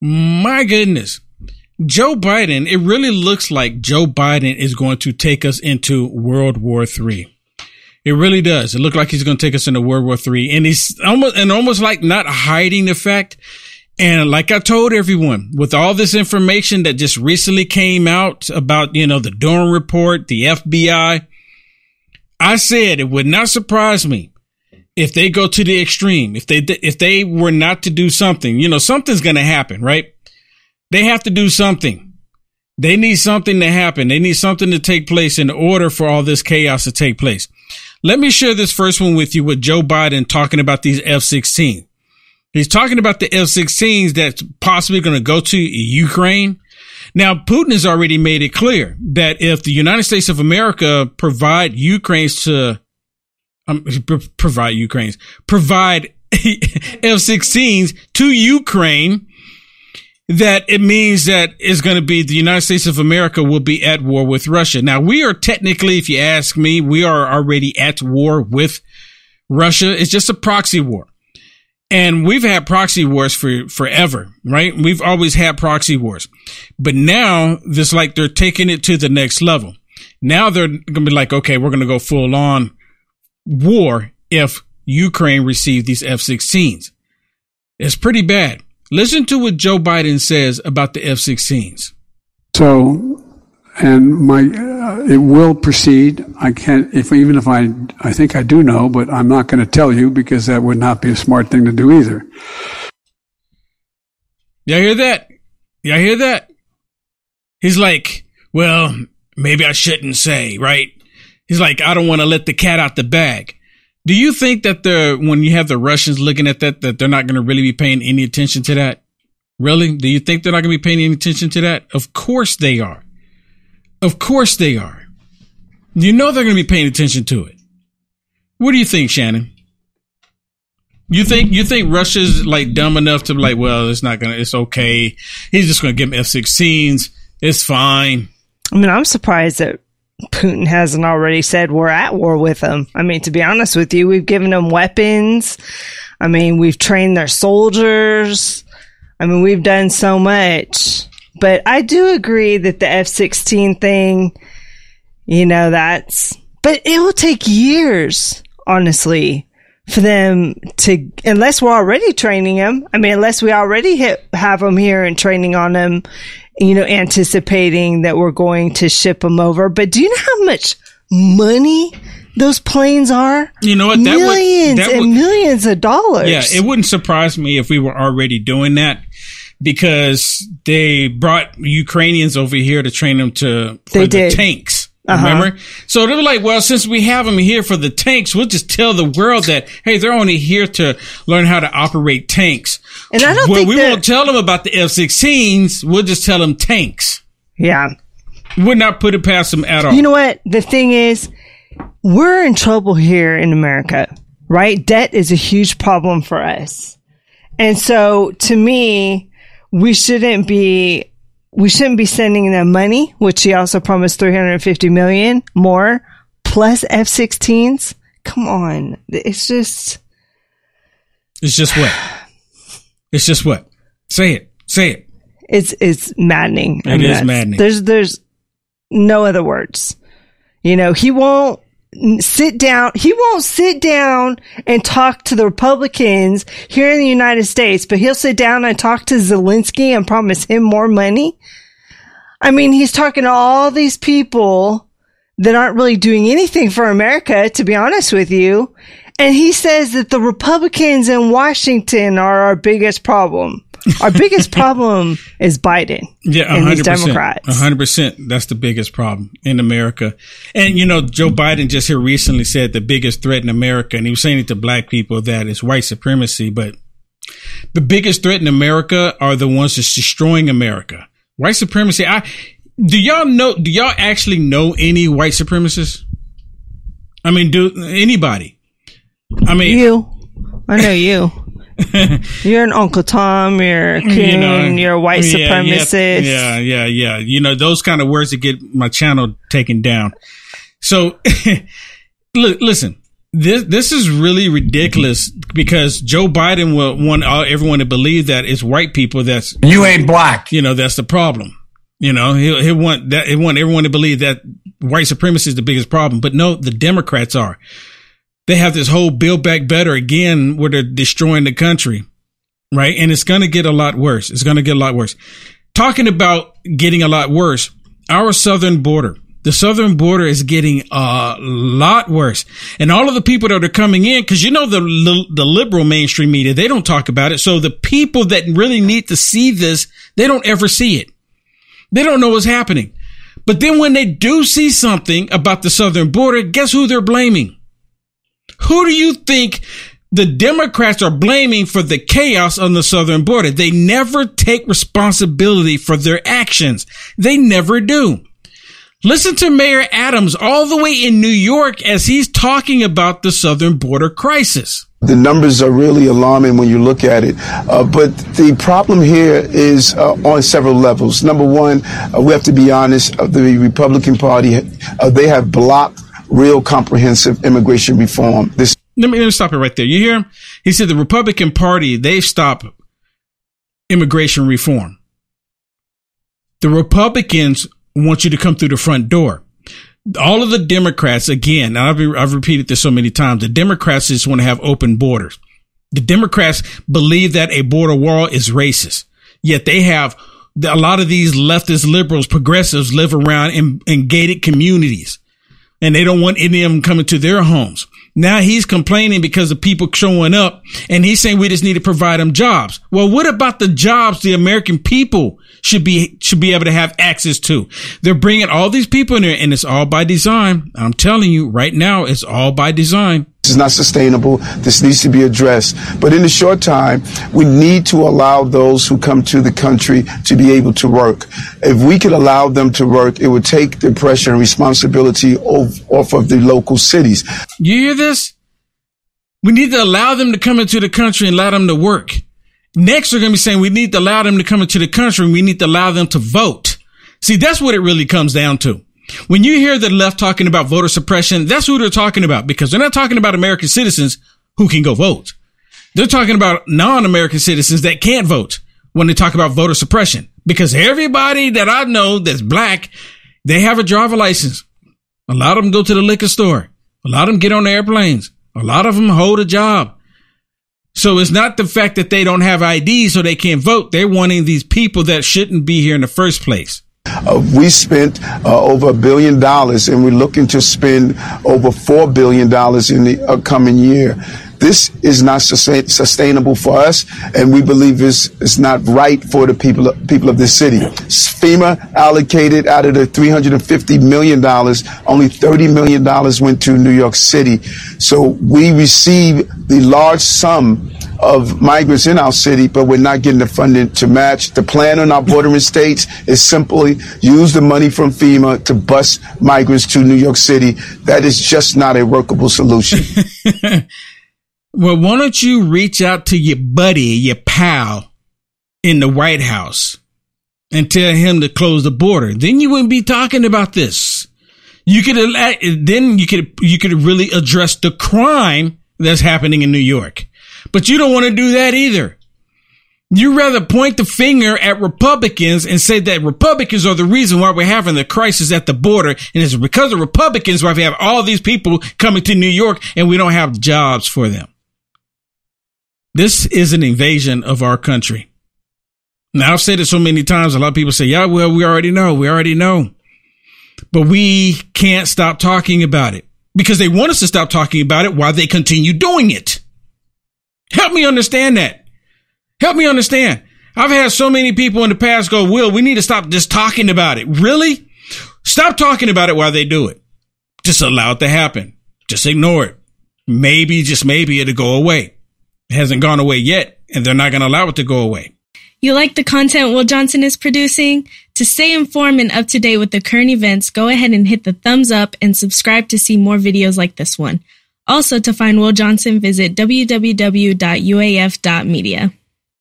My goodness. Joe Biden, it really looks like Joe Biden is going to take us into World War III. It really does. It looks like he's going to take us into World War III. and he's almost and almost like not hiding the fact. And like I told everyone, with all this information that just recently came out about you know the Durham report, the FBI, I said it would not surprise me if they go to the extreme. If they if they were not to do something, you know, something's going to happen, right? They have to do something. They need something to happen. They need something to take place in order for all this chaos to take place. Let me share this first one with you with Joe Biden talking about these F-16. He's talking about the F-16s that's possibly going to go to Ukraine. Now, Putin has already made it clear that if the United States of America provide Ukraine's to um, provide Ukraine's provide F-16s to Ukraine, that it means that it's going to be the United States of America will be at war with Russia. Now, we are technically, if you ask me, we are already at war with Russia. It's just a proxy war. And we've had proxy wars for forever, right? We've always had proxy wars. But now this like they're taking it to the next level. Now they're going to be like, okay, we're going to go full on war if Ukraine received these F-16s. It's pretty bad. Listen to what Joe Biden says about the F-16s. So, and my, uh, it will proceed. I can't, if even if I, I think I do know, but I'm not going to tell you because that would not be a smart thing to do either. Y'all hear that? Y'all hear that? He's like, well, maybe I shouldn't say, right? He's like, I don't want to let the cat out the bag. Do you think that the when you have the Russians looking at that, that they're not going to really be paying any attention to that? Really? Do you think they're not going to be paying any attention to that? Of course they are. Of course they are. You know they're going to be paying attention to it. What do you think, Shannon? You think you think Russia's like dumb enough to be like, well, it's not gonna, it's okay. He's just gonna give them F-16s. It's fine. I mean, I'm surprised that Putin hasn't already said we're at war with them. I mean, to be honest with you, we've given them weapons. I mean, we've trained their soldiers. I mean, we've done so much. But I do agree that the F 16 thing, you know, that's, but it will take years, honestly, for them to, unless we're already training them. I mean, unless we already hit, have them here and training on them you know, anticipating that we're going to ship them over. But do you know how much money those planes are? You know what? That millions would, that and millions of dollars. Yeah, it wouldn't surprise me if we were already doing that because they brought Ukrainians over here to train them to they the tanks. Uh-huh. Remember? So they were like, well, since we have them here for the tanks, we'll just tell the world that, hey, they're only here to learn how to operate tanks. And I don't well, think we won't tell them about the F-16s. We'll just tell them tanks. Yeah. Would not put it past them at all. You know what? The thing is, we're in trouble here in America, right? Debt is a huge problem for us. And so to me, we shouldn't be we shouldn't be sending them money, which he also promised 350 million more plus F-16s. Come on. It's just. It's just what? It's just what? Say it. Say it. It's, it's maddening. It I mean, is maddening. There's, there's no other words. You know, he won't sit down. He won't sit down and talk to the Republicans here in the United States, but he'll sit down and talk to Zelensky and promise him more money. I mean, he's talking to all these people that aren't really doing anything for America, to be honest with you. And he says that the Republicans in Washington are our biggest problem. Our biggest problem is Biden yeah, and these Democrats. hundred percent. That's the biggest problem in America. And you know, Joe Biden just here recently said the biggest threat in America, and he was saying it to black people that is white supremacy. But the biggest threat in America are the ones that's destroying America. White supremacy. I do y'all know? Do y'all actually know any white supremacists? I mean, do anybody? I mean, you. I know you. you're an Uncle Tom. You're a coon. You know, you're a white yeah, supremacist. Yeah, yeah, yeah. You know those kind of words that get my channel taken down. So, look, listen. this this is really ridiculous because Joe Biden will want everyone to believe that it's white people that's you ain't black. You know that's the problem. You know he'll he'll want that he want everyone to believe that white supremacy is the biggest problem, but no, the Democrats are. They have this whole Build Back Better again, where they're destroying the country, right? And it's going to get a lot worse. It's going to get a lot worse. Talking about getting a lot worse, our southern border the southern border is getting a lot worse. And all of the people that are coming in, cause you know, the, the, the, liberal mainstream media, they don't talk about it. So the people that really need to see this, they don't ever see it. They don't know what's happening. But then when they do see something about the southern border, guess who they're blaming? Who do you think the Democrats are blaming for the chaos on the southern border? They never take responsibility for their actions. They never do. Listen to Mayor Adams all the way in New York as he's talking about the southern border crisis. The numbers are really alarming when you look at it. Uh, but the problem here is uh, on several levels. Number one, uh, we have to be honest, uh, the Republican Party, uh, they have blocked real comprehensive immigration reform. This let me, let me stop it right there. You hear him? He said the Republican Party, they've stopped immigration reform. The Republicans want you to come through the front door. All of the Democrats, again, I've, I've repeated this so many times, the Democrats just want to have open borders. The Democrats believe that a border wall is racist, yet they have a lot of these leftist liberals, progressives live around in, in gated communities and they don't want any of them coming to their homes. Now he's complaining because of people showing up and he's saying we just need to provide them jobs. Well, what about the jobs the American people should be, should be able to have access to? They're bringing all these people in there and it's all by design. I'm telling you right now, it's all by design. This is not sustainable. This needs to be addressed. But in the short time, we need to allow those who come to the country to be able to work. If we could allow them to work, it would take the pressure and responsibility off, off of the local cities. You hear this? We need to allow them to come into the country and allow them to work. Next, they're going to be saying we need to allow them to come into the country and we need to allow them to vote. See, that's what it really comes down to. When you hear the left talking about voter suppression, that's who they're talking about because they're not talking about American citizens who can go vote. They're talking about non-American citizens that can't vote when they talk about voter suppression because everybody that I know that's black, they have a driver license. A lot of them go to the liquor store. A lot of them get on airplanes. A lot of them hold a job. So it's not the fact that they don't have ID so they can't vote. They're wanting these people that shouldn't be here in the first place. Uh, we spent uh, over a billion dollars, and we're looking to spend over four billion dollars in the upcoming year. This is not sustainable for us, and we believe it's, it's not right for the people people of this city. FEMA allocated out of the $350 million, only $30 million went to New York City. So we receive the large sum of migrants in our city, but we're not getting the funding to match. The plan on our bordering states is simply use the money from FEMA to bus migrants to New York City. That is just not a workable solution. well, why don't you reach out to your buddy, your pal in the White House and tell him to close the border? Then you wouldn't be talking about this. You could, uh, then you could, you could really address the crime that's happening in New York. But you don't want to do that either. You rather point the finger at Republicans and say that Republicans are the reason why we're having the crisis at the border. And it's because of Republicans why we have all these people coming to New York and we don't have jobs for them. This is an invasion of our country. Now I've said it so many times. A lot of people say, yeah, well, we already know. We already know. But we can't stop talking about it because they want us to stop talking about it while they continue doing it. Help me understand that. Help me understand. I've had so many people in the past go, Will, we need to stop just talking about it. Really? Stop talking about it while they do it. Just allow it to happen. Just ignore it. Maybe, just maybe it'll go away. It hasn't gone away yet, and they're not going to allow it to go away. You like the content Will Johnson is producing? To stay informed and up to date with the current events, go ahead and hit the thumbs up and subscribe to see more videos like this one. Also, to find Will Johnson, visit www.uaf.media.